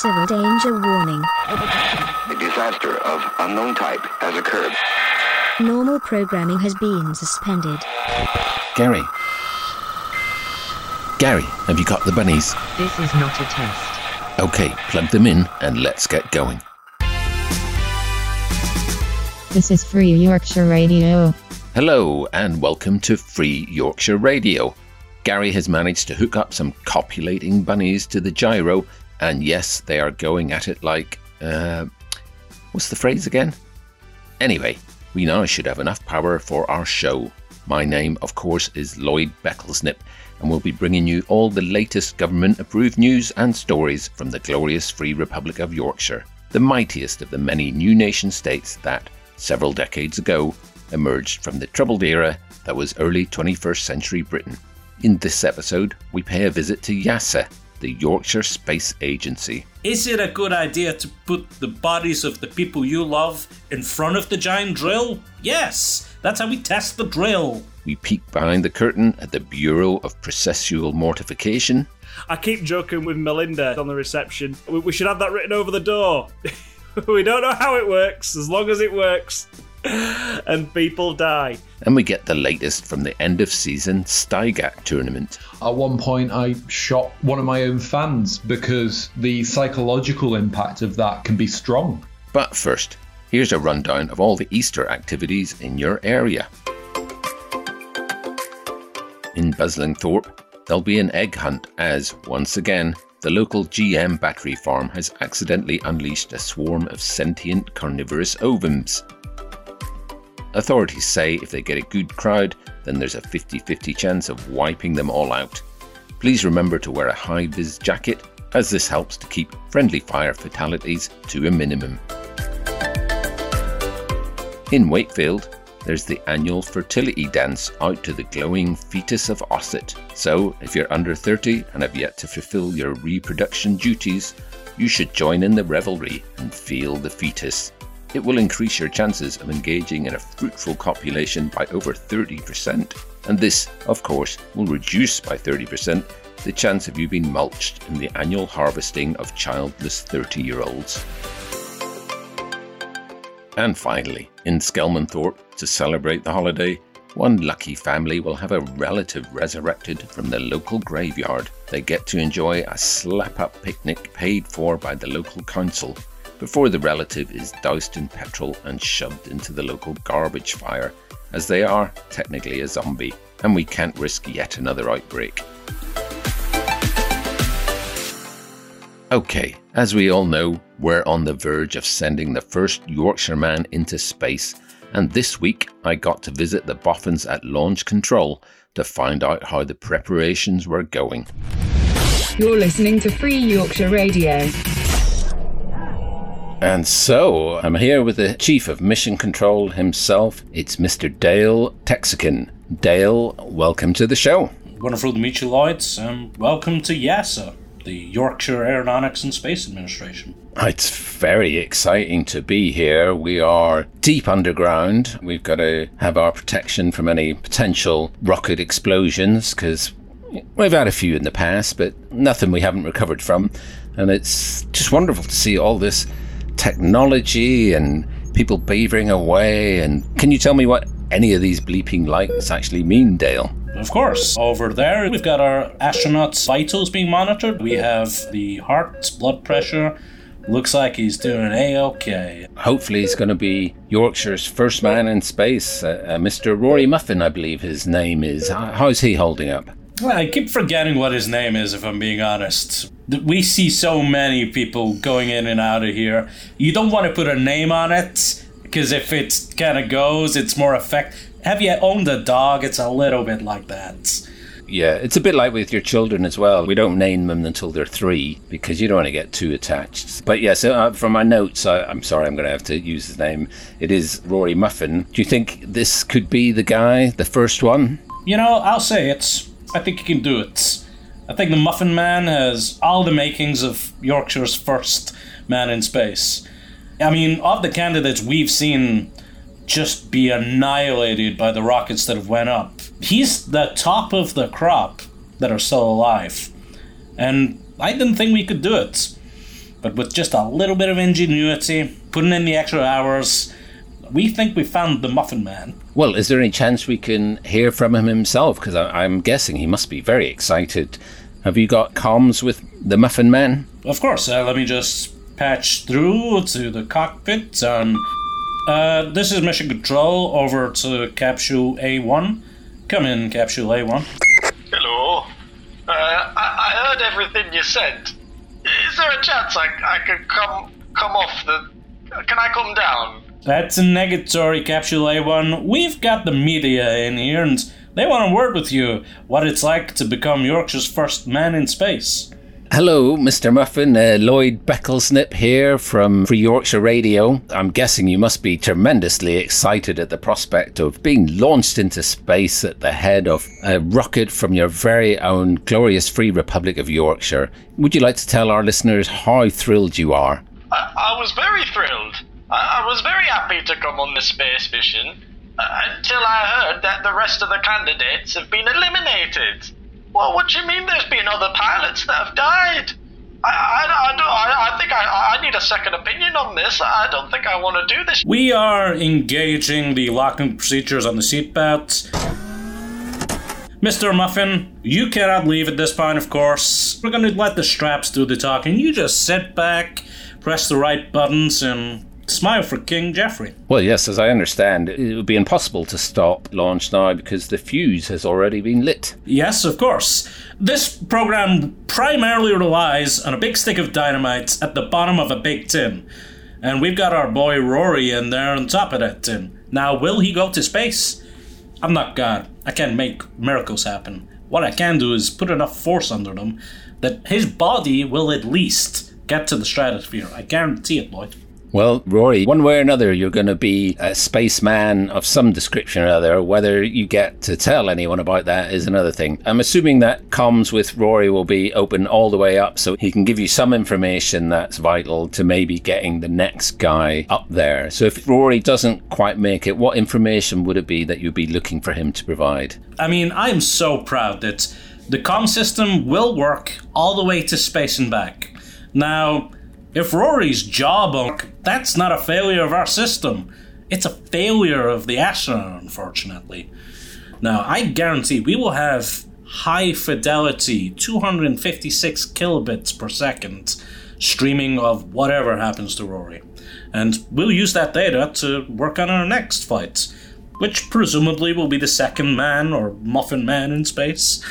Civil danger warning. A disaster of unknown type has occurred. Normal programming has been suspended. Gary. Gary, have you got the bunnies? This is not a test. Okay, plug them in and let's get going. This is Free Yorkshire Radio. Hello and welcome to Free Yorkshire Radio. Gary has managed to hook up some copulating bunnies to the gyro, and yes, they are going at it like. Uh, what's the phrase again? Anyway, we now should have enough power for our show. My name, of course, is Lloyd Becklesnip, and we'll be bringing you all the latest government approved news and stories from the glorious Free Republic of Yorkshire, the mightiest of the many new nation states that, several decades ago, emerged from the troubled era that was early 21st century Britain. In this episode, we pay a visit to YASA, the Yorkshire Space Agency. Is it a good idea to put the bodies of the people you love in front of the giant drill? Yes, that's how we test the drill. We peek behind the curtain at the Bureau of Processual Mortification. I keep joking with Melinda on the reception. We, we should have that written over the door. we don't know how it works, as long as it works. and people die. And we get the latest from the end of season Stygat tournament. At one point, I shot one of my own fans because the psychological impact of that can be strong. But first, here's a rundown of all the Easter activities in your area. In Buslingthorpe, there'll be an egg hunt as, once again, the local GM battery farm has accidentally unleashed a swarm of sentient carnivorous ovums. Authorities say if they get a good crowd, then there's a 50 50 chance of wiping them all out. Please remember to wear a high vis jacket, as this helps to keep friendly fire fatalities to a minimum. In Wakefield, there's the annual fertility dance out to the glowing fetus of Ossett. So, if you're under 30 and have yet to fulfill your reproduction duties, you should join in the revelry and feel the fetus. It will increase your chances of engaging in a fruitful copulation by over 30%. And this, of course, will reduce by 30% the chance of you being mulched in the annual harvesting of childless 30 year olds. And finally, in Skelmanthorpe, to celebrate the holiday, one lucky family will have a relative resurrected from the local graveyard. They get to enjoy a slap up picnic paid for by the local council before the relative is doused in petrol and shoved into the local garbage fire, as they are technically a zombie, and we can't risk yet another outbreak. Okay, as we all know, we're on the verge of sending the first Yorkshireman into space, and this week I got to visit the Boffins at Launch Control to find out how the preparations were going. You're listening to Free Yorkshire Radio. And so, I'm here with the Chief of Mission Control himself. It's Mr. Dale Texican. Dale, welcome to the show. Wonderful to meet you, Lloyds, and um, welcome to YASA, the Yorkshire Aeronautics and Space Administration. It's very exciting to be here. We are deep underground. We've got to have our protection from any potential rocket explosions because we've had a few in the past, but nothing we haven't recovered from. And it's just wonderful to see all this technology and people beavering away. And can you tell me what any of these bleeping lights actually mean, Dale? Of course. Over there, we've got our astronauts' vitals being monitored. We have the heart, blood pressure. Looks like he's doing a-okay. Hopefully, he's going to be Yorkshire's first man in space, uh, uh, Mr. Rory Muffin, I believe his name is. How's he holding up? Well, I keep forgetting what his name is, if I'm being honest. We see so many people going in and out of here. You don't want to put a name on it, because if it kind of goes, it's more effect. Have you owned a dog? It's a little bit like that. Yeah, it's a bit like with your children as well. We don't name them until they're three because you don't want to get too attached. But yes, yeah, so, uh, from my notes, I, I'm sorry, I'm going to have to use his name. It is Rory Muffin. Do you think this could be the guy, the first one? You know, I'll say it. I think he can do it. I think the Muffin Man has all the makings of Yorkshire's first man in space. I mean, of the candidates we've seen just be annihilated by the rockets that have went up, he's the top of the crop that are still alive. And I didn't think we could do it. But with just a little bit of ingenuity, putting in the extra hours, we think we found the Muffin Man. Well, is there any chance we can hear from him himself? Because I'm guessing he must be very excited. Have you got comms with the Muffin Man? Of course, uh, let me just patch through to the cockpit. And, uh, this is mission control over to capsule A1. Come in, capsule A1. Hello. Uh, I, I heard everything you said. Is there a chance I, I could come come off the? Can I come down? That's a negatory, Capsule A1. We've got the media in here, and they want a word with you. What it's like to become Yorkshire's first man in space. Hello, Mr. Muffin. Uh, Lloyd Becklesnip here from Free Yorkshire Radio. I'm guessing you must be tremendously excited at the prospect of being launched into space at the head of a rocket from your very own glorious Free Republic of Yorkshire. Would you like to tell our listeners how thrilled you are? I, I was very thrilled. I, I was very happy to come on the space mission uh, until I heard that the rest of the candidates have been eliminated. Well, what do you mean there's been other pilots that have died? I, I, I, don't, I, I think I, I need a second opinion on this. I don't think I want to do this. We are engaging the locking procedures on the seatbelts. Mr. Muffin, you cannot leave at this point, of course. We're going to let the straps do the talking. You just sit back, press the right buttons, and smile for King Geoffrey. Well, yes, as I understand, it would be impossible to stop launch now because the fuse has already been lit. Yes, of course. This program primarily relies on a big stick of dynamite at the bottom of a big tin. And we've got our boy Rory in there on top of that tin. Now, will he go to space? I'm not God. I can't make miracles happen. What I can do is put enough force under them that his body will at least get to the stratosphere. I guarantee it, Lloyd. Well, Rory, one way or another, you're going to be a spaceman of some description or other. Whether you get to tell anyone about that is another thing. I'm assuming that comms with Rory will be open all the way up so he can give you some information that's vital to maybe getting the next guy up there. So if Rory doesn't quite make it, what information would it be that you'd be looking for him to provide? I mean, I'm so proud that the comm system will work all the way to space and back. Now, if Rory's job, that's not a failure of our system. It's a failure of the astronaut, unfortunately. Now, I guarantee we will have high fidelity, 256 kilobits per second, streaming of whatever happens to Rory. And we'll use that data to work on our next flight, which presumably will be the second man or muffin man in space.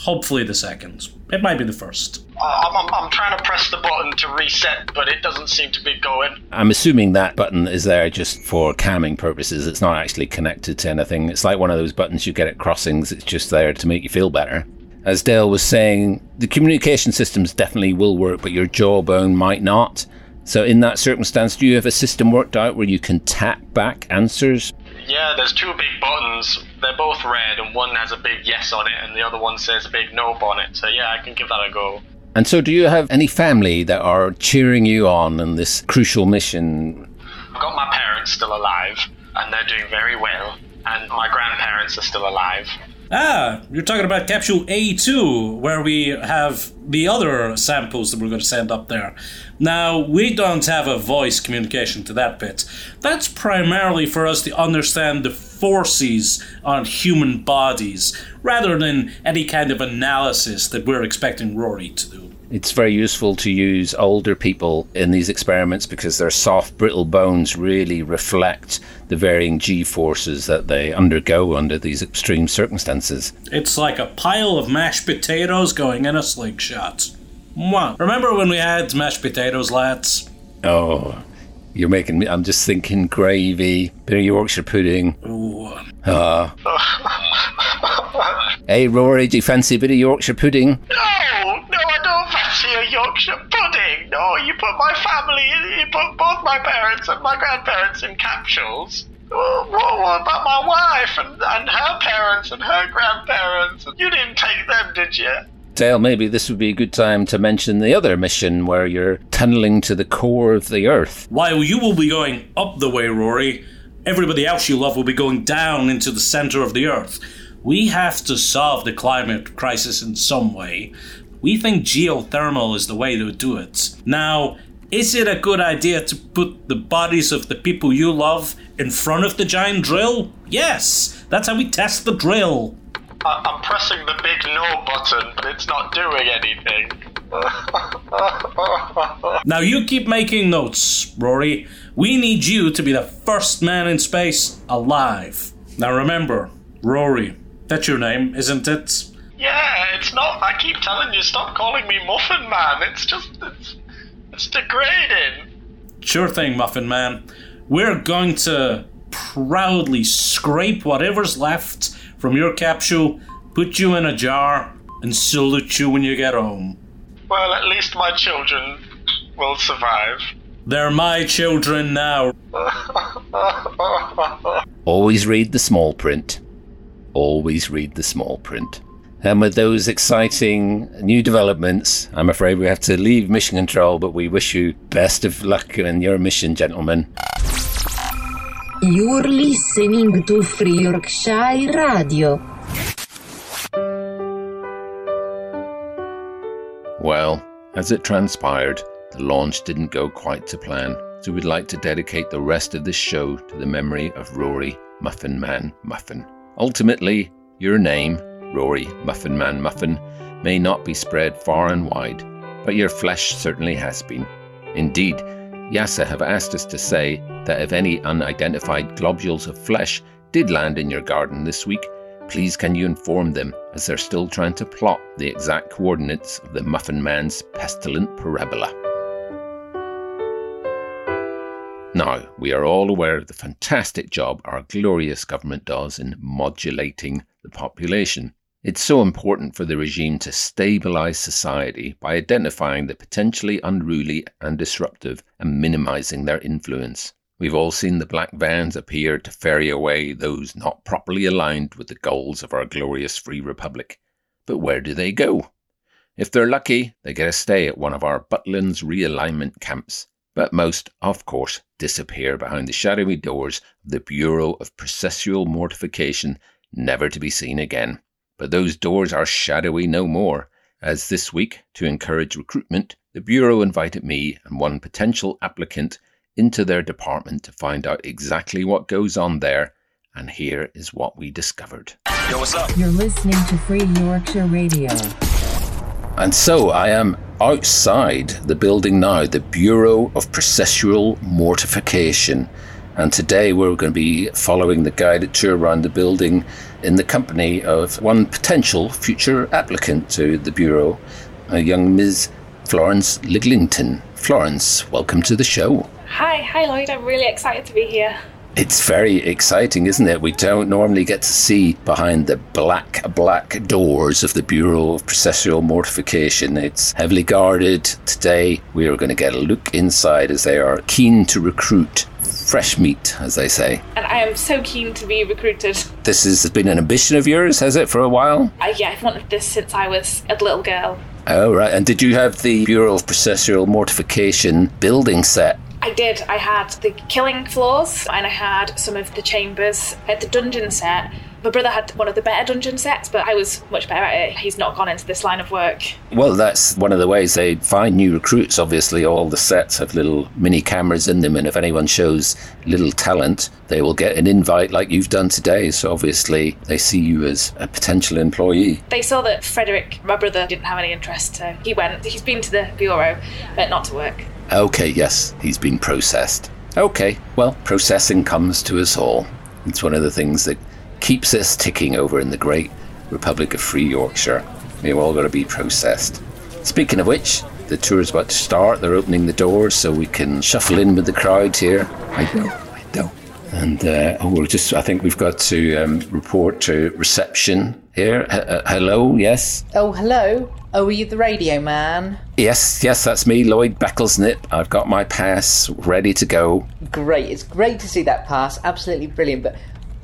Hopefully, the second. It might be the first. Uh, I'm, I'm, I'm, trying to press the button to reset, but it doesn't seem to be going. I'm assuming that button is there just for camming purposes. It's not actually connected to anything. It's like one of those buttons you get at crossings. It's just there to make you feel better. As Dale was saying, the communication systems definitely will work, but your jawbone might not. So, in that circumstance, do you have a system worked out where you can tap back answers? Yeah, there's two big buttons. They're both red, and one has a big yes on it, and the other one says a big nope on it. So, yeah, I can give that a go. And so, do you have any family that are cheering you on in this crucial mission? I've got my parents still alive, and they're doing very well, and my grandparents are still alive. Ah, you're talking about capsule A2, where we have the other samples that we're going to send up there. Now, we don't have a voice communication to that bit. That's primarily for us to understand the forces on human bodies, rather than any kind of analysis that we're expecting Rory to do. It's very useful to use older people in these experiments because their soft, brittle bones really reflect the varying G forces that they undergo under these extreme circumstances. It's like a pile of mashed potatoes going in a slingshot. Mwah. Remember when we had mashed potatoes, lads? Oh, you're making me. I'm just thinking gravy, bit of Yorkshire pudding. Ooh. Ah. hey, Rory, do you fancy a bit of Yorkshire pudding? No, no, I don't fancy a Yorkshire pudding. No, you put my family, you put both my parents and my grandparents in capsules. What, what about my wife and, and her parents and her grandparents? You didn't take them, did you? Dale, maybe this would be a good time to mention the other mission where you're tunneling to the core of the Earth. While you will be going up the way, Rory, everybody else you love will be going down into the center of the Earth. We have to solve the climate crisis in some way. We think geothermal is the way to do it. Now, is it a good idea to put the bodies of the people you love in front of the giant drill? Yes, that's how we test the drill. I- I'm pressing the big no button, but it's not doing anything. Now you keep making notes, Rory. We need you to be the first man in space alive. Now remember, Rory, that's your name, isn't it? Yeah, it's not. I keep telling you, stop calling me Muffin Man. It's just, it's, it's degrading. Sure thing, Muffin Man. We're going to proudly scrape whatever's left from your capsule, put you in a jar, and salute you when you get home. Well, at least my children will survive. They're my children now. Always read the small print. Always read the small print. And with those exciting new developments, I'm afraid we have to leave Mission Control, but we wish you best of luck in your mission, gentlemen. You're listening to Free Yorkshire Radio. Well, as it transpired, the launch didn't go quite to plan, so we'd like to dedicate the rest of this show to the memory of Rory Muffin Man Muffin. Ultimately, your name, Rory Muffin Man Muffin, may not be spread far and wide, but your flesh certainly has been. Indeed, YASA have asked us to say that if any unidentified globules of flesh did land in your garden this week, please can you inform them as they're still trying to plot the exact coordinates of the Muffin Man's pestilent parabola. Now, we are all aware of the fantastic job our glorious government does in modulating the population. It's so important for the regime to stabilize society by identifying the potentially unruly and disruptive and minimizing their influence. We've all seen the black vans appear to ferry away those not properly aligned with the goals of our glorious free republic. But where do they go? If they're lucky, they get a stay at one of our Butlin's realignment camps. But most, of course, disappear behind the shadowy doors of the Bureau of Processual Mortification, never to be seen again. But those doors are shadowy no more, as this week, to encourage recruitment, the Bureau invited me and one potential applicant into their department to find out exactly what goes on there, and here is what we discovered. Yo, what's up? You're listening to Free Yorkshire Radio. And so I am outside the building now, the Bureau of Processual Mortification. And today we're going to be following the guided tour around the building in the company of one potential future applicant to the Bureau, a young Ms. Florence Liglington. Florence, welcome to the show. Hi, hi Lloyd. I'm really excited to be here. It's very exciting, isn't it? We don't normally get to see behind the black, black doors of the Bureau of Processual Mortification. It's heavily guarded. Today, we are going to get a look inside as they are keen to recruit fresh meat, as they say. And I am so keen to be recruited. This has been an ambition of yours, has it, for a while? I, yeah, I've wanted this since I was a little girl. Oh, right. And did you have the Bureau of Processual Mortification building set? I did. I had the killing floors and I had some of the chambers. I had the dungeon set. My brother had one of the better dungeon sets, but I was much better at it. He's not gone into this line of work. Well, that's one of the ways they find new recruits. Obviously, all the sets have little mini cameras in them, and if anyone shows little talent, they will get an invite like you've done today. So, obviously, they see you as a potential employee. They saw that Frederick, my brother, didn't have any interest, so he went. He's been to the bureau, but not to work. Okay, yes, he's been processed. Okay, well, processing comes to us all. It's one of the things that keeps us ticking over in the great Republic of Free Yorkshire. We've all got to be processed. Speaking of which, the tour is about to start. They're opening the doors so we can shuffle in with the crowd here. I know, I know. And uh, oh, we're just, I think we've got to um, report to reception here. H- uh, hello, yes? Oh, hello. Oh, are you the radio man? Yes, yes, that's me, Lloyd Becklesnip. I've got my pass ready to go. Great. It's great to see that pass. Absolutely brilliant. But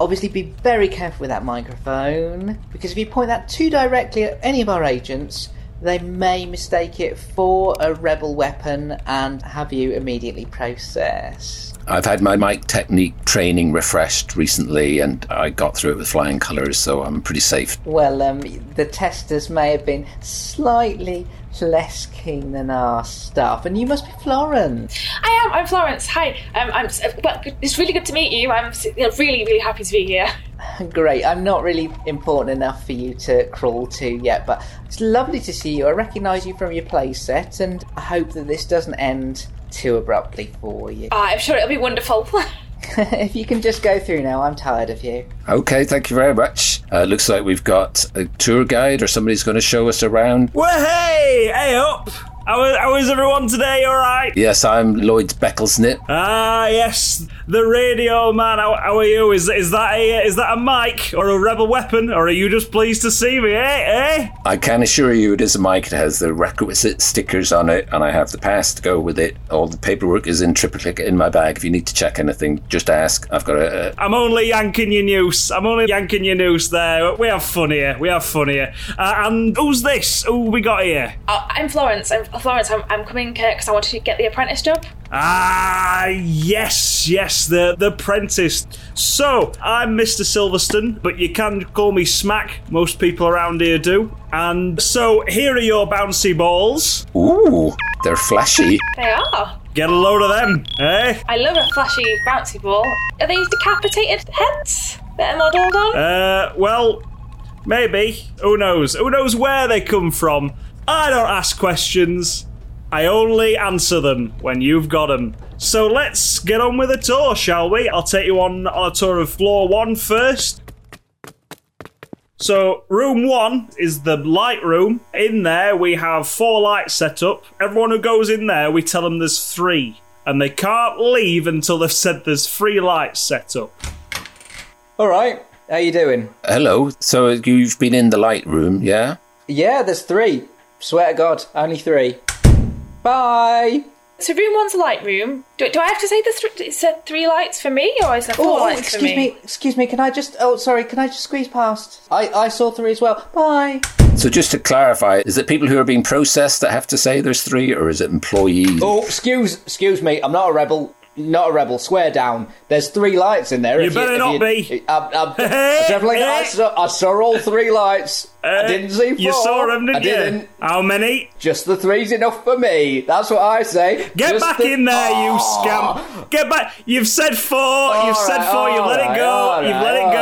obviously, be very careful with that microphone because if you point that too directly at any of our agents, they may mistake it for a rebel weapon and have you immediately processed. I've had my mic technique training refreshed recently and I got through it with flying colours, so I'm pretty safe. Well, um, the testers may have been slightly less keen than our staff, and you must be Florence. I am. I'm Florence. Hi. Um, I'm. Well, it's really good to meet you. I'm really, really happy to be here. Great. I'm not really important enough for you to crawl to yet, but it's lovely to see you. I recognise you from your playset, and I hope that this doesn't end too abruptly for you. Oh, I'm sure it'll be wonderful. if you can just go through now, I'm tired of you. Okay, thank you very much. Uh, looks like we've got a tour guide or somebody's going to show us around. Well, hey, hey up! How is, how is everyone today? All right? Yes, I'm Lloyd Becklesnip. Ah, yes, the radio man. How, how are you? Is is that a is that a mic or a rebel weapon, or are you just pleased to see me? Eh? Eh? I can assure you, it is a mic. It has the requisite stickers on it, and I have the pass to go with it. All the paperwork is in triplicate in my bag. If you need to check anything, just ask. I've got a. a I'm only yanking your noose. I'm only yanking your noose. There, we have fun here. We have fun here. Uh, and who's this? Who we got here? Oh, I'm Florence. I'm Florence. I'm, I'm coming because I wanted to get the apprentice job. Ah, yes, yes, the the apprentice. So I'm Mr. Silverstone, but you can call me Smack. Most people around here do. And so here are your bouncy balls. Ooh, they're flashy. They are. Get a load of them, eh? I love a flashy bouncy ball. Are these decapitated heads that are modelled on? Uh, well, maybe. Who knows? Who knows where they come from? I don't ask questions. I only answer them when you've got them. So let's get on with the tour, shall we? I'll take you on, on a tour of floor one first. So, room one is the light room. In there, we have four lights set up. Everyone who goes in there, we tell them there's three. And they can't leave until they've said there's three lights set up. All right. How you doing? Hello. So you've been in the light room, yeah? Yeah, there's three. Swear to God, only three. Bye. So room one's a light room. Do, do I have to say the th- it's uh, three lights for me, or is there four Oh, lights excuse for me? me. Excuse me. Can I just? Oh, sorry. Can I just squeeze past? I I saw three as well. Bye. So just to clarify, is it people who are being processed that have to say there's three, or is it employees? Oh, excuse excuse me. I'm not a rebel. Not a rebel. Swear down. There's three lights in there. You If better if not be. I, I, I definitely. I saw, I saw all three lights. I didn't see four. Uh, You saw them, didn't I you? didn't. How many? Just the three's enough for me. That's what I say. Get Just back the- in there, you Aw. scamp! Get back! You've said four. you've said four. You've let it go. you've let it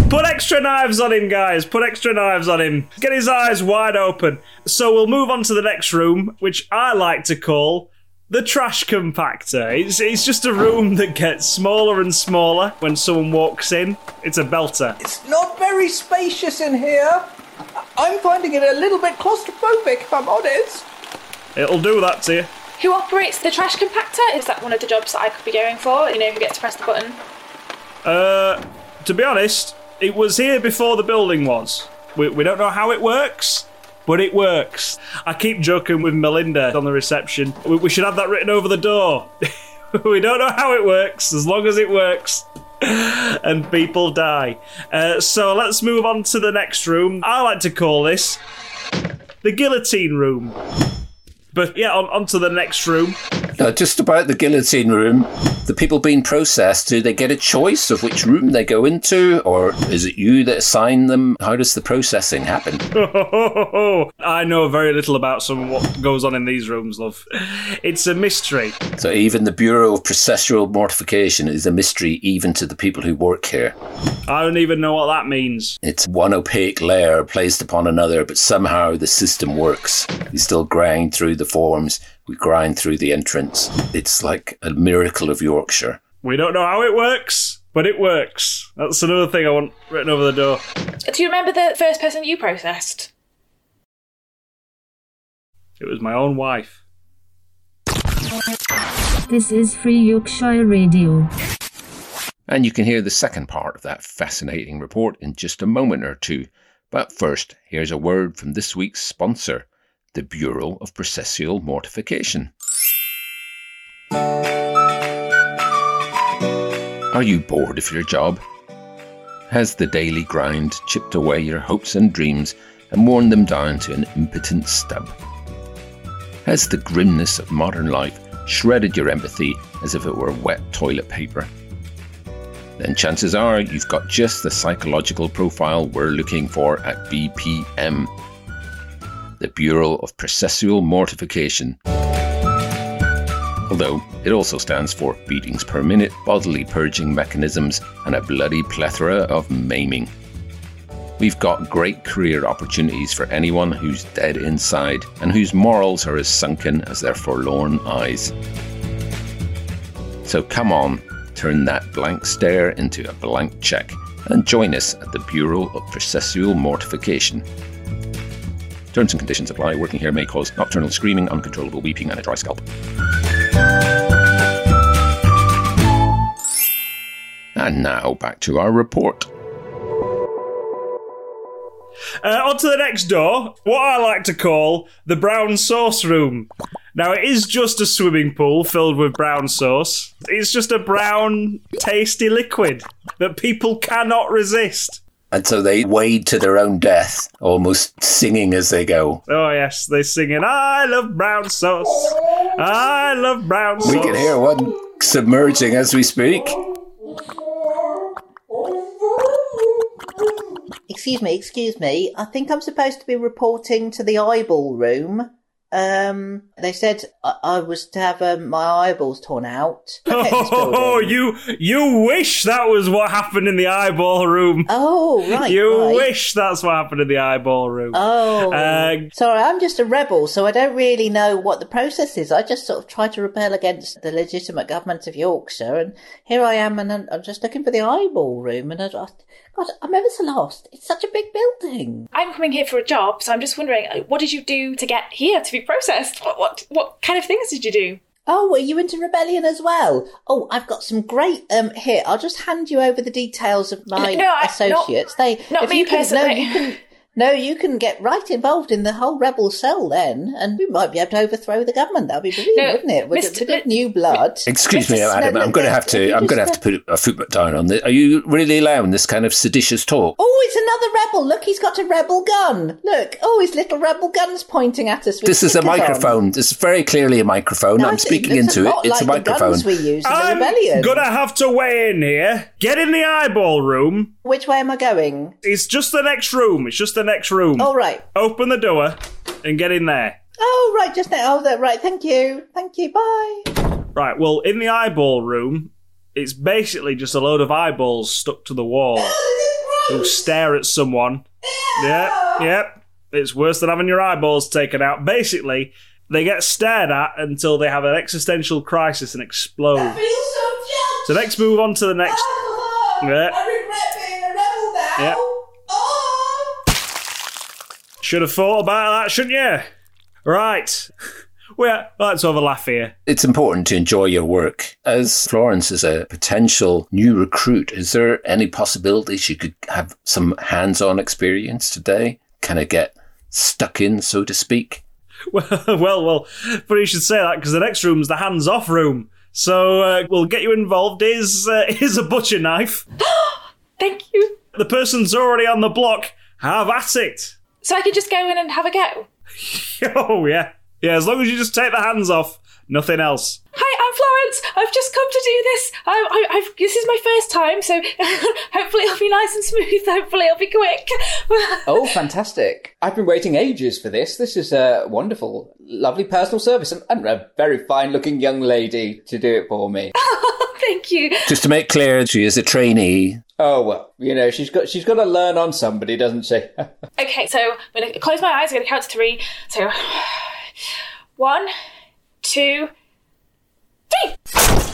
go. Put extra knives on him, guys. Put extra knives on him. Get his eyes wide open. So we'll move on to the next room, which I like to call the trash compactor. It's, it's just a room that gets smaller and smaller when someone walks in. It's a belter. It's not very spacious in here. I'm finding it a little bit claustrophobic, if I'm honest. It'll do that to you. Who operates the trash compactor? Is that one of the jobs that I could be going for? You know, who gets to press the button? Uh, to be honest, it was here before the building was. We, we don't know how it works, but it works. I keep joking with Melinda on the reception. We, we should have that written over the door. we don't know how it works, as long as it works. and people die. Uh, so let's move on to the next room. I like to call this the guillotine room. But yeah, on, on to the next room. Now, just about the guillotine room, the people being processed, do they get a choice of which room they go into, or is it you that assign them? How does the processing happen? I know very little about some of what goes on in these rooms, love. It's a mystery. So even the Bureau of Processual Mortification is a mystery even to the people who work here. I don't even know what that means. It's one opaque layer placed upon another, but somehow the system works. We still grind through the forms, we grind through the entrance. It's like a miracle of Yorkshire. We don't know how it works, but it works. That's another thing I want written over the door. Do you remember the first person you processed? It was my own wife. This is Free Yorkshire Radio. And you can hear the second part of that fascinating report in just a moment or two. But first, here's a word from this week's sponsor, the Bureau of Processual Mortification. Are you bored of your job? Has the daily grind chipped away your hopes and dreams, and worn them down to an impotent stub. Has the grimness of modern life shredded your empathy as if it were wet toilet paper? Then chances are you've got just the psychological profile we're looking for at BPM, Bureau of Processual Mortification. Although it also stands for beatings per minute, bodily purging mechanisms, and a bloody plethora of maiming. We've got great career opportunities for anyone who's dead inside and whose morals are as sunken as their forlorn eyes. So come on, turn that blank stare into a blank check and join us at the Bureau of Processual Mortification. Terms and conditions apply. Working here may cause nocturnal screaming, uncontrollable weeping, and a dry scalp. And now back to our report. Uh, on to the next door, what I like to call the brown sauce room. Now, it is just a swimming pool filled with brown sauce. It's just a brown, tasty liquid that people cannot resist. And so they wade to their own death, almost singing as they go. Oh, yes, they singing, I love brown sauce. I love brown sauce. We can hear one submerging as we speak. Excuse me, excuse me. I think I'm supposed to be reporting to the eyeball room. Um, they said I, I was to have um, my eyeballs torn out. Oh, you you wish that was what happened in the eyeball room. Oh, right. You right. wish that's what happened in the eyeball room. Oh, Uh, sorry, I'm just a rebel, so I don't really know what the process is. I just sort of try to rebel against the legitimate government of Yorkshire, and here I am, and I'm just looking for the eyeball room, and I, I, God, I'm ever so lost. It's such a big building. I'm coming here for a job, so I'm just wondering, uh, what did you do to get here to be processed? What what, what kind of things did you do? Oh, were you into rebellion as well? Oh, I've got some great. Um, here, I'll just hand you over the details of my No, I- associates. not- they, not if me you can, no, personally. you can. No, you can get right involved in the whole rebel cell then, and we might be able to overthrow the government. That'd be brilliant, No, wouldn't it? With Mr. a bit of new blood. Excuse me, Mr. Adam. I'm going to have to. I'm going to have to put a foot down on this. Are you really allowing this kind of seditious talk? Oh, it's another rebel. Look, he's got a rebel gun. Look, oh, his little rebel gun's pointing at us. This is a stickers on. microphone. This is very clearly a microphone. No, I'm speaking looks into a it. lot It's a like the microphone. guns we use in the I'm rebellion. gonna have to weigh in here. Get in the eyeball room. Which way am I going? It's just the next room. It's just the next room. All right. Open the door and get in there. Oh, right, just now. Oh, that right. Thank you. Thank you. Bye. Right. Well, in the eyeball room, it's basically just a load of eyeballs stuck to the wall who stare at someone. Yep. Yep. It's worse than having your eyeballs taken out. Basically, they get stared at until they have an existential crisis and explode. So next, move on to the next. Yeah. Yep. Should have thought about that, shouldn't you? Right. Well, let's have a laugh here. It's important to enjoy your work. As Florence is a potential new recruit, is there any possibility she could have some hands-on experience today? Kind of get stuck in, so to speak? Well, well, well. Funny you should say that because the next room's the hands-off room. So uh, we'll get you involved. Is uh, is a butcher knife? Thank you. The person's already on the block. Have at it. So I can just go in and have a go. Oh yeah, yeah. As long as you just take the hands off, nothing else. Hi, I'm Florence. I've just come to do this. I, I, I've, this is my first time, so hopefully it'll be nice and smooth. Hopefully it'll be quick. Oh, fantastic. I've been waiting ages for this. This is uh, wonderful. Lovely personal service and, and a very fine looking young lady to do it for me. Thank you. Just to make clear, she is a trainee. Oh well, you know, she's got she's got to learn on somebody, doesn't she? Okay, so I'm going to close my eyes. I'm going to count to three. So, one, two, three.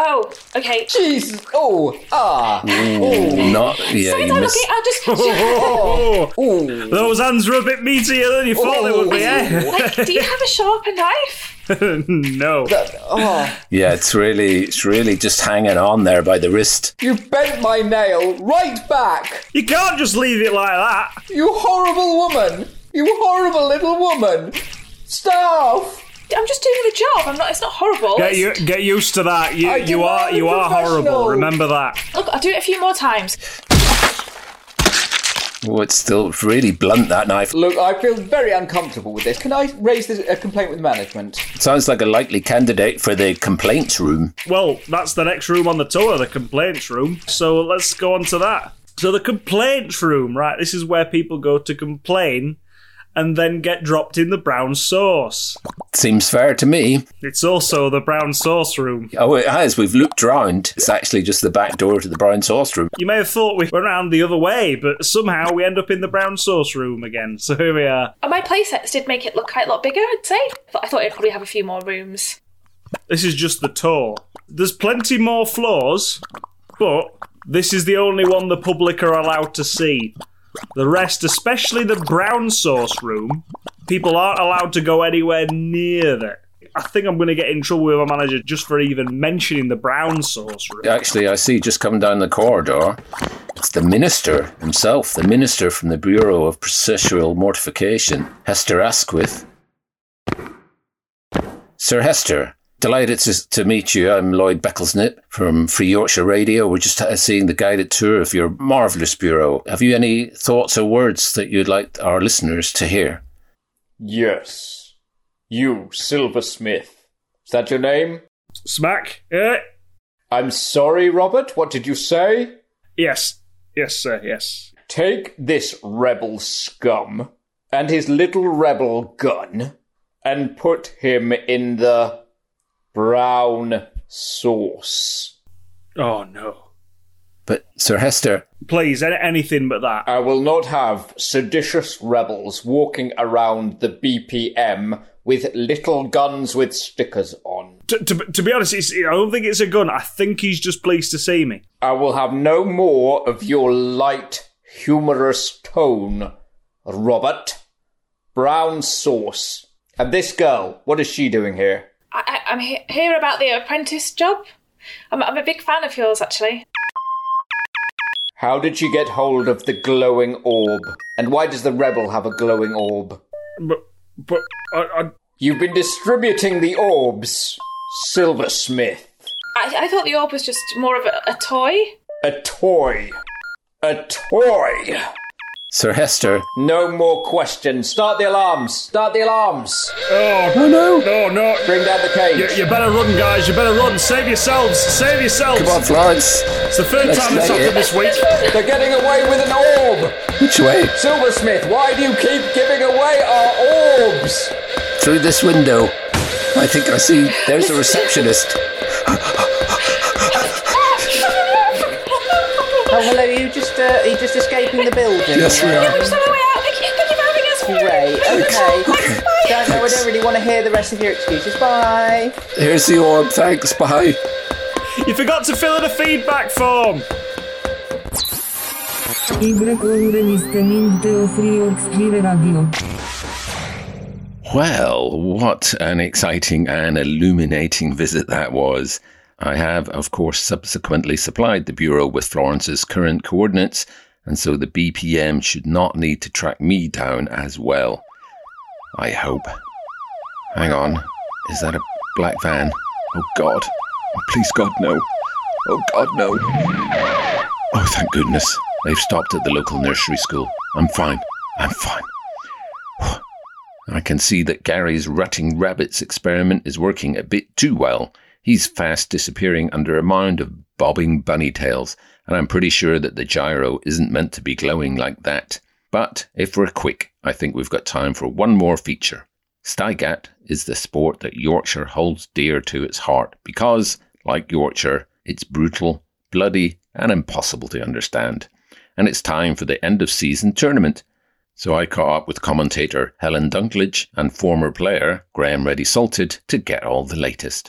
Oh, okay. Jesus. Oh, ah. Ooh, not yeah. Sorry, You I'm missed. okay. I'll just. Oh, those hands were a bit meatier than you thought they would be. Eh? Like, do you have a sharper knife? no. Oh, Yeah, it's really, it's really just hanging on there by the wrist. you bent my nail right back. You can't just leave it like that. You horrible woman. You horrible little woman. Staff. I'm just doing the job. I'm not. It's not horrible. Get you get used to that. You I you are you are horrible. Remember that. Look, I'll do it a few more times. Oh, it's still really blunt, that knife. Look, I feel very uncomfortable with this. Can I raise this, a complaint with management? Sounds like a likely candidate for the complaints room. Well, that's the next room on the tour, the complaints room. So let's go on to that. So the complaints room, right? This is where people go to complain and then get dropped in the brown sauce. Seems fair to me. It's also the brown sauce room. Oh, it has. We've looked round. It's actually just the back door to the brown sauce room. You may have thought we went around the other way, but somehow we end up in the brown sauce room again. So here we are. And my playsets did make it look quite a lot bigger, I'd say. I thought, I thought it'd probably have a few more rooms. This is just the tour. There's plenty more floors, but this is the only one the public are allowed to see. The rest, especially the brown sauce room, people aren't allowed to go anywhere near that. I think I'm going to get in trouble with my manager just for even mentioning the brown sauce room. Actually, I see just coming down the corridor, it's the minister himself, the minister from the Bureau of Processual Mortification, Hester Asquith. Sir Hester, Delighted to, to meet you. I'm Lloyd Becklesnip from Free Yorkshire Radio. We're just seeing the guided tour of your marvellous bureau. Have you any thoughts or words that you'd like our listeners to hear? Yes. You, Silversmith. Is that your name? Smack. Eh? I'm sorry, Robert. What did you say? Yes. Yes, sir. Yes. Take this rebel scum and his little rebel gun and put him in the brown sauce. Oh no. But, Sir Hester. Please, anything but that. I will not have seditious rebels walking around the BPM with little guns with stickers on. To, to, to be honest, I don't think it's a gun. I think he's just pleased to see me. I will have no more of your light, humorous tone, Robert. Brown sauce. And this girl, what is she doing here? I, am he- here about the apprentice job. I'm, I'm a big fan of yours, actually. How did you get hold of the glowing orb? And why does the rebel have a glowing orb? But, but I, I... You've been distributing the orbs, Silversmith. I, I thought the orb was just more of a, a toy. A toy. A toy. Sir Hester. No more questions. Start the alarms. Start the alarms. Oh, no, no. No, no. Bring down the cage. You, you, better run, guys. You better run. Save yourselves. Save yourselves. Come on, Florence. It's the 3rd time this happened this week. They're getting away with an orb. Which way? Silversmith, why do you keep giving away our orbs? Through this window. I think I see. There's a receptionist. Oh, hello. You just uh, you just escaping the building? Yes, we are. Yeah, we're just on our way out. Thank you, thank you for having us. Great. Okay. Don't know. I don't really want to hear the rest of your excuses. Bye. Here's the orb. Thanks. Bye. You forgot to fill in a feedback form. Well, what an exciting and illuminating visit that was. I have, of course, subsequently supplied the Bureau with Florence's current coordinates, and so the BPM should not need to track me down as well. I hope. Hang on. Is that a black van? Oh God. Oh, please, God, no. Oh God, no. Oh, thank goodness. They've stopped at the local nursery school. I'm fine. I'm fine. I can see that Gary's rutting rabbits experiment is working a bit too well. He's fast disappearing under a mound of bobbing bunny tails, and I'm pretty sure that the gyro isn't meant to be glowing like that. But if we're quick, I think we've got time for one more feature. Stygat is the sport that Yorkshire holds dear to its heart because, like Yorkshire, it's brutal, bloody, and impossible to understand. And it's time for the end of season tournament. So I caught up with commentator Helen Dunklage and former player Graham Ready Salted to get all the latest.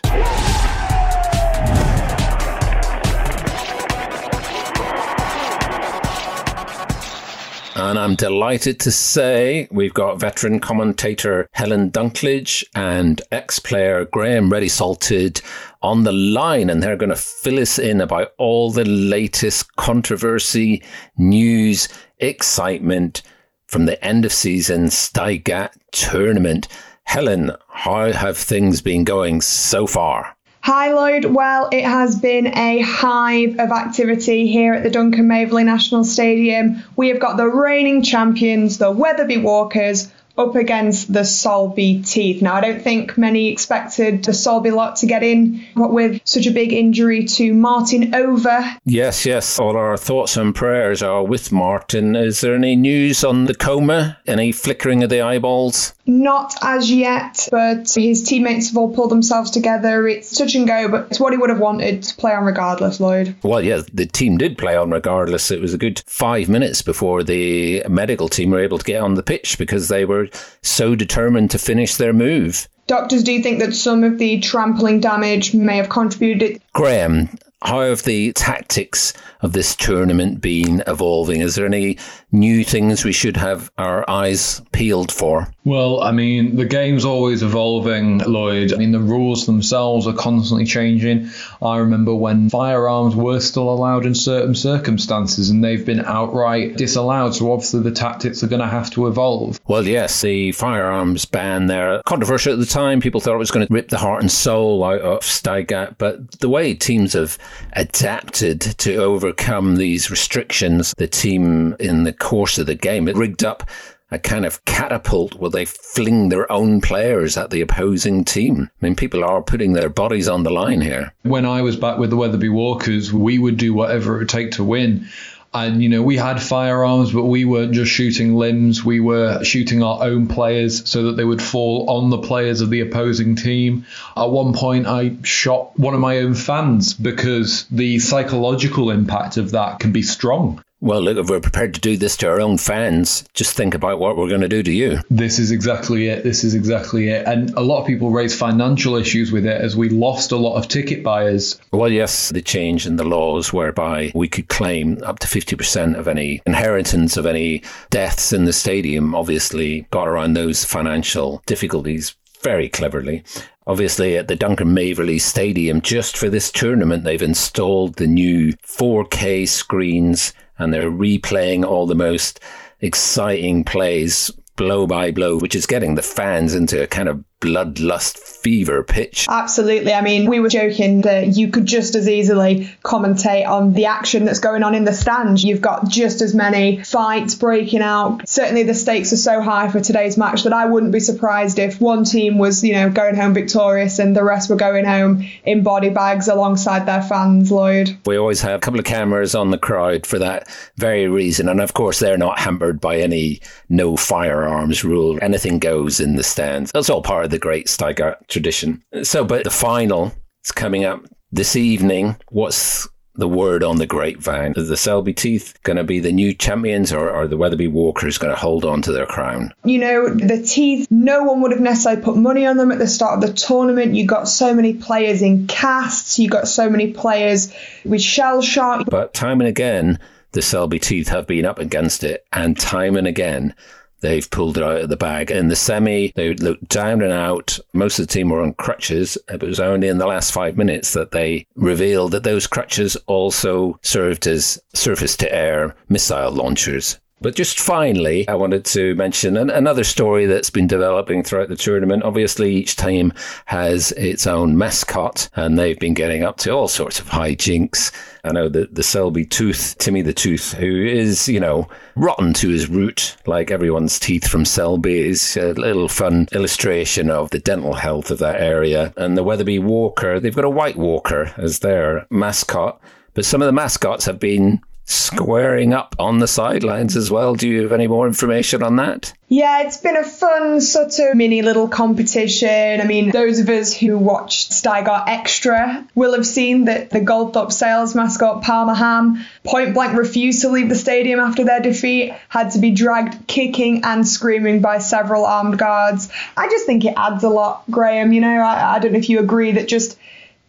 And I'm delighted to say we've got veteran commentator Helen Dunklage and ex player Graham Ready Salted on the line, and they're going to fill us in about all the latest controversy, news, excitement from the end of season Stygat tournament. Helen, how have things been going so far? Hi Lloyd. Well, it has been a hive of activity here at the Duncan Maverley National Stadium. We have got the reigning champions, the Wetherby Walkers, up against the Solby Teeth. Now, I don't think many expected the Solby lot to get in, what with such a big injury to Martin Over. Yes, yes. All our thoughts and prayers are with Martin. Is there any news on the coma? Any flickering of the eyeballs? Not as yet, but his teammates have all pulled themselves together. It's touch and go, but it's what he would have wanted to play on regardless, Lloyd. Well, yeah, the team did play on regardless. It was a good five minutes before the medical team were able to get on the pitch because they were so determined to finish their move. Doctors do you think that some of the trampling damage may have contributed. Graham, how have the tactics of this tournament been evolving? Is there any new things we should have our eyes peeled for? Well, I mean, the game's always evolving, Lloyd. I mean, the rules themselves are constantly changing. I remember when firearms were still allowed in certain circumstances and they've been outright disallowed. So obviously the tactics are going to have to evolve. Well, yes, the firearms ban there, controversial at the time. People thought it was going to rip the heart and soul out of Steigaert. But the way teams have adapted to overcome these restrictions, the team in the course of the game, it rigged up a kind of catapult where they fling their own players at the opposing team. I mean, people are putting their bodies on the line here. When I was back with the Wetherby Walkers, we would do whatever it would take to win. And, you know, we had firearms, but we weren't just shooting limbs. We were shooting our own players so that they would fall on the players of the opposing team. At one point, I shot one of my own fans because the psychological impact of that can be strong. Well, look, if we're prepared to do this to our own fans, just think about what we're going to do to you. This is exactly it. This is exactly it. And a lot of people raise financial issues with it as we lost a lot of ticket buyers. Well, yes, the change in the laws whereby we could claim up to 50% of any inheritance of any deaths in the stadium obviously got around those financial difficulties very cleverly. Obviously, at the Duncan Maverley Stadium, just for this tournament, they've installed the new 4K screens and they're replaying all the most exciting plays blow by blow, which is getting the fans into a kind of bloodlust fever pitch. Absolutely. I mean, we were joking that you could just as easily commentate on the action that's going on in the stands. You've got just as many fights breaking out. Certainly the stakes are so high for today's match that I wouldn't be surprised if one team was, you know, going home victorious and the rest were going home in body bags alongside their fans, Lloyd. We always have a couple of cameras on the crowd for that very reason. And of course, they're not hampered by any no firearms rule. Anything goes in the stands. That's all part of the great Steigaert tradition. So, but the final is coming up this evening. What's the word on the grapevine? Is the Selby Teeth going to be the new champions or are the Wetherby Walkers going to hold on to their crown? You know, the Teeth, no one would have necessarily put money on them at the start of the tournament. You got so many players in casts, you got so many players with shell shock. But time and again, the Selby Teeth have been up against it, and time and again, They've pulled it out of the bag. In the semi, they looked down and out. Most of the team were on crutches. It was only in the last five minutes that they revealed that those crutches also served as surface to air missile launchers. But just finally, I wanted to mention an, another story that's been developing throughout the tournament. Obviously, each team has its own mascot, and they've been getting up to all sorts of hijinks. I know that the Selby Tooth, Timmy the Tooth, who is, you know, rotten to his root, like everyone's teeth from Selby, is a little fun illustration of the dental health of that area. And the Wetherby Walker, they've got a white walker as their mascot. But some of the mascots have been squaring up on the sidelines as well. Do you have any more information on that? Yeah, it's been a fun sort of mini little competition. I mean, those of us who watched Steigaert Extra will have seen that the Goldthorpe Sales mascot Parma Ham point blank refused to leave the stadium after their defeat, had to be dragged kicking and screaming by several armed guards. I just think it adds a lot, Graham. You know, I, I don't know if you agree that just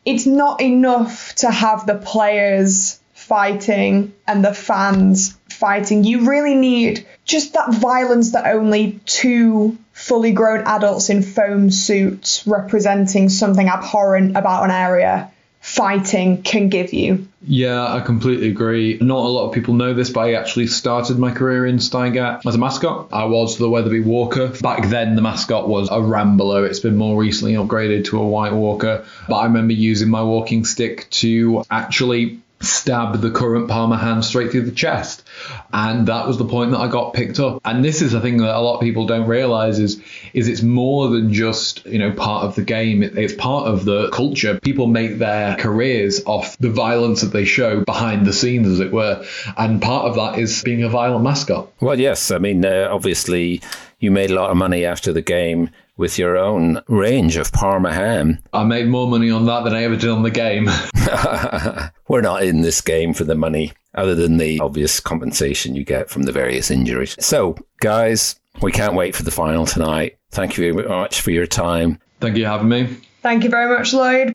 it's not enough to have the players fighting and the fans fighting. You really need just that violence that only two fully grown adults in foam suits representing something abhorrent about an area fighting can give you. Yeah, I completely agree. Not a lot of people know this, but I actually started my career in Steigaert as a mascot. I was the Wetherby Walker. Back then, the mascot was a Rambler. It's been more recently upgraded to a White Walker. But I remember using my walking stick to actually stab the current Parma Ham straight through the chest. And that was the point that I got picked up. And this is the thing that a lot of people don't realize is is it's more than just, you know, part of the game. It's part of the culture. People make their careers off the violence that they show behind the scenes, as it were. And part of that is being a violent mascot. Well, yes. I mean, uh, obviously, you made a lot of money after the game with your own range of Parma ham. I made more money on that than I ever did on the game. We're not in this game for the money, other than the obvious compensation you get from the various injuries. So, guys, we can't wait for the final tonight. Thank you very much for your time. Thank you for having me. Thank you very much, Lloyd.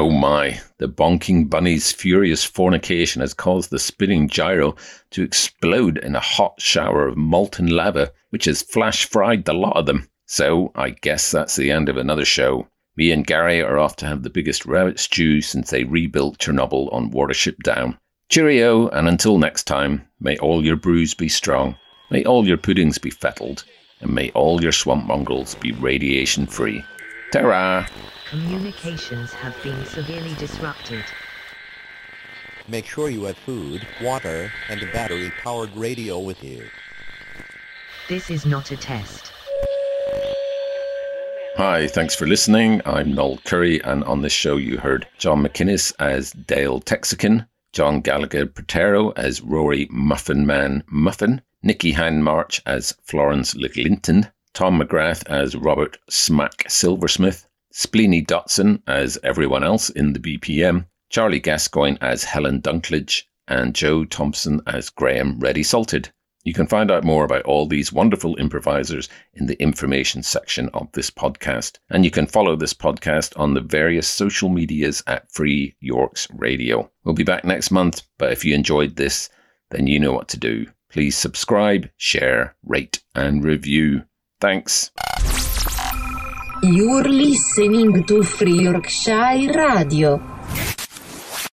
Oh my, the bonking bunny's furious fornication has caused the spinning gyro to explode in a hot shower of molten lava, which has flash fried the lot of them. So I guess that's the end of another show. Me and Gary are off to have the biggest rabbit stew since they rebuilt Chernobyl on Watership Down. Cheerio, and until next time, may all your brews be strong, may all your puddings be fettled, and may all your swamp mongrels be radiation free. Ta Communications have been severely disrupted. Make sure you have food, water, and a battery-powered radio with you. This is not a test. Hi, thanks for listening. I'm Noel Curry, and on this show you heard John McInnes as Dale Texican, John Gallagher Protero as Rory Muffin Man Muffin, Nikki Handmarch as Florence LeGlinton, Tom McGrath as Robert Smack Silversmith, Spleeny Dotson as everyone else in the BPM, Charlie Gascoigne as Helen Dunklage, and Joe Thompson as Graham Ready Salted. You can find out more about all these wonderful improvisers in the information section of this podcast. And you can follow this podcast on the various social medias at Free Yorks Radio. We'll be back next month, but if you enjoyed this, then you know what to do. Please subscribe, share, rate, and review. Thanks. You're listening to Free Yorkshire Radio.